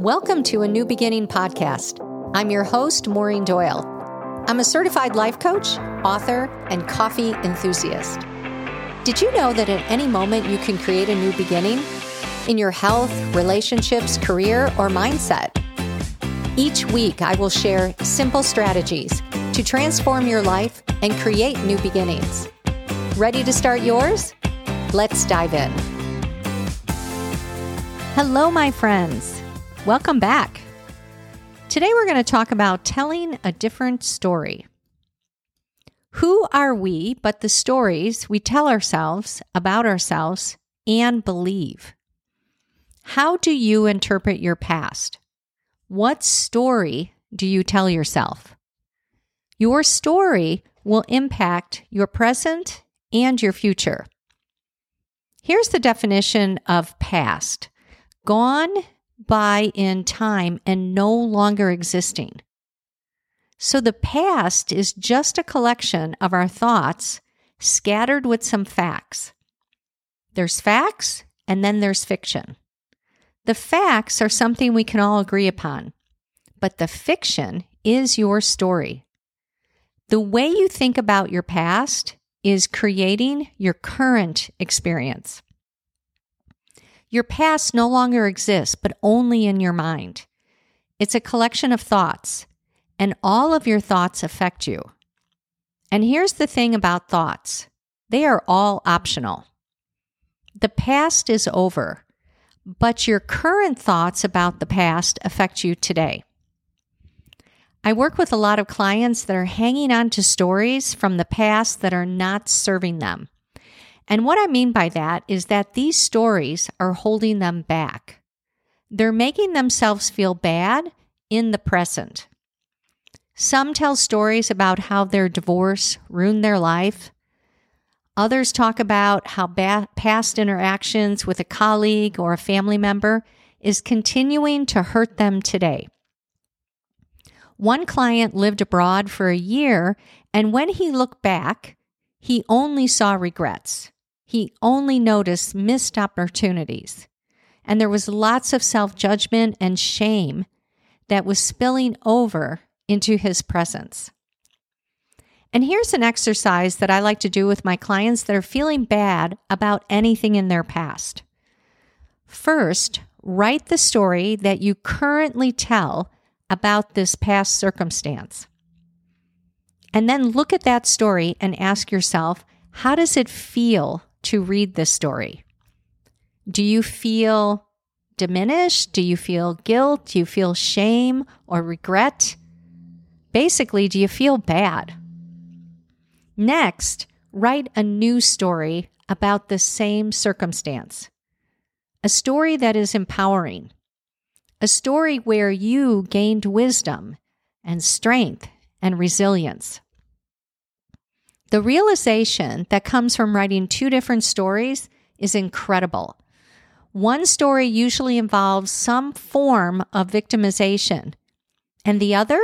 Welcome to a New Beginning podcast. I'm your host, Maureen Doyle. I'm a certified life coach, author, and coffee enthusiast. Did you know that at any moment you can create a new beginning in your health, relationships, career, or mindset? Each week, I will share simple strategies to transform your life and create new beginnings. Ready to start yours? Let's dive in. Hello, my friends. Welcome back. Today, we're going to talk about telling a different story. Who are we but the stories we tell ourselves about ourselves and believe? How do you interpret your past? What story do you tell yourself? Your story will impact your present and your future. Here's the definition of past gone by in time and no longer existing. So the past is just a collection of our thoughts scattered with some facts. There's facts and then there's fiction. The facts are something we can all agree upon, but the fiction is your story. The way you think about your past is creating your current experience. Your past no longer exists, but only in your mind. It's a collection of thoughts, and all of your thoughts affect you. And here's the thing about thoughts they are all optional. The past is over, but your current thoughts about the past affect you today. I work with a lot of clients that are hanging on to stories from the past that are not serving them. And what I mean by that is that these stories are holding them back. They're making themselves feel bad in the present. Some tell stories about how their divorce ruined their life. Others talk about how ba- past interactions with a colleague or a family member is continuing to hurt them today. One client lived abroad for a year, and when he looked back, he only saw regrets. He only noticed missed opportunities. And there was lots of self judgment and shame that was spilling over into his presence. And here's an exercise that I like to do with my clients that are feeling bad about anything in their past. First, write the story that you currently tell about this past circumstance. And then look at that story and ask yourself, how does it feel to read this story? Do you feel diminished? Do you feel guilt? Do you feel shame or regret? Basically, do you feel bad? Next, write a new story about the same circumstance. A story that is empowering. A story where you gained wisdom and strength and resilience. The realization that comes from writing two different stories is incredible. One story usually involves some form of victimization, and the other,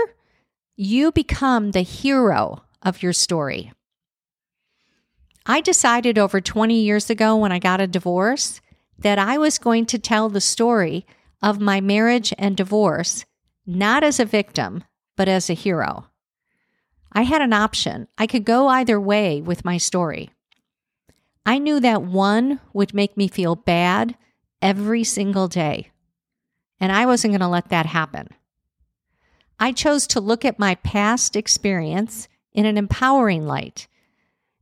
you become the hero of your story. I decided over 20 years ago when I got a divorce that I was going to tell the story of my marriage and divorce not as a victim, but as a hero. I had an option. I could go either way with my story. I knew that one would make me feel bad every single day, and I wasn't going to let that happen. I chose to look at my past experience in an empowering light,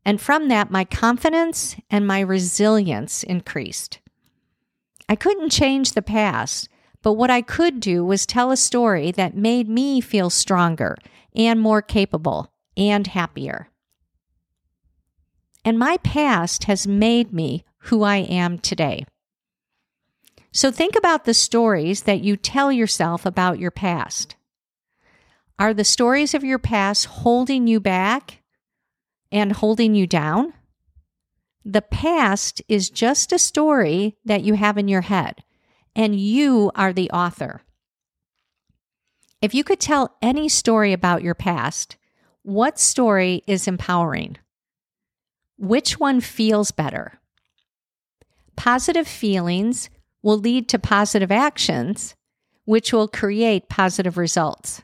and from that, my confidence and my resilience increased. I couldn't change the past, but what I could do was tell a story that made me feel stronger and more capable and happier. And my past has made me who I am today. So think about the stories that you tell yourself about your past. Are the stories of your past holding you back and holding you down? The past is just a story that you have in your head, and you are the author. If you could tell any story about your past, what story is empowering? Which one feels better? Positive feelings will lead to positive actions, which will create positive results.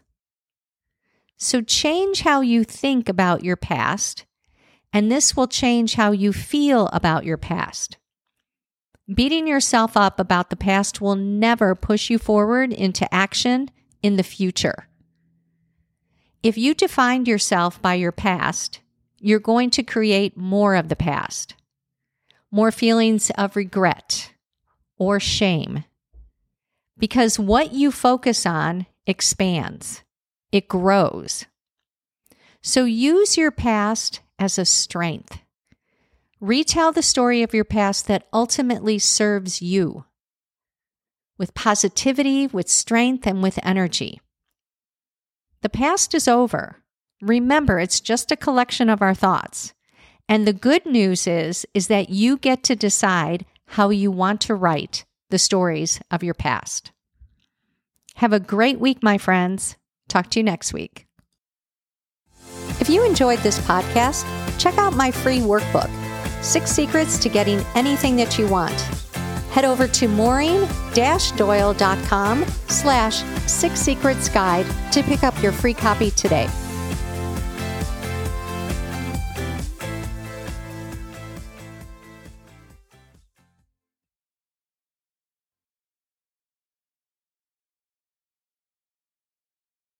So change how you think about your past, and this will change how you feel about your past. Beating yourself up about the past will never push you forward into action in the future. If you defined yourself by your past, you're going to create more of the past, more feelings of regret or shame. Because what you focus on expands it grows. So use your past as a strength. Retell the story of your past that ultimately serves you with positivity, with strength, and with energy. The past is over. Remember, it's just a collection of our thoughts. And the good news is is that you get to decide how you want to write the stories of your past. Have a great week, my friends. Talk to you next week. If you enjoyed this podcast, check out my free workbook, Six Secrets to Getting Anything That You Want. Head over to maureen-doyle.com slash six secrets guide to pick up your free copy today.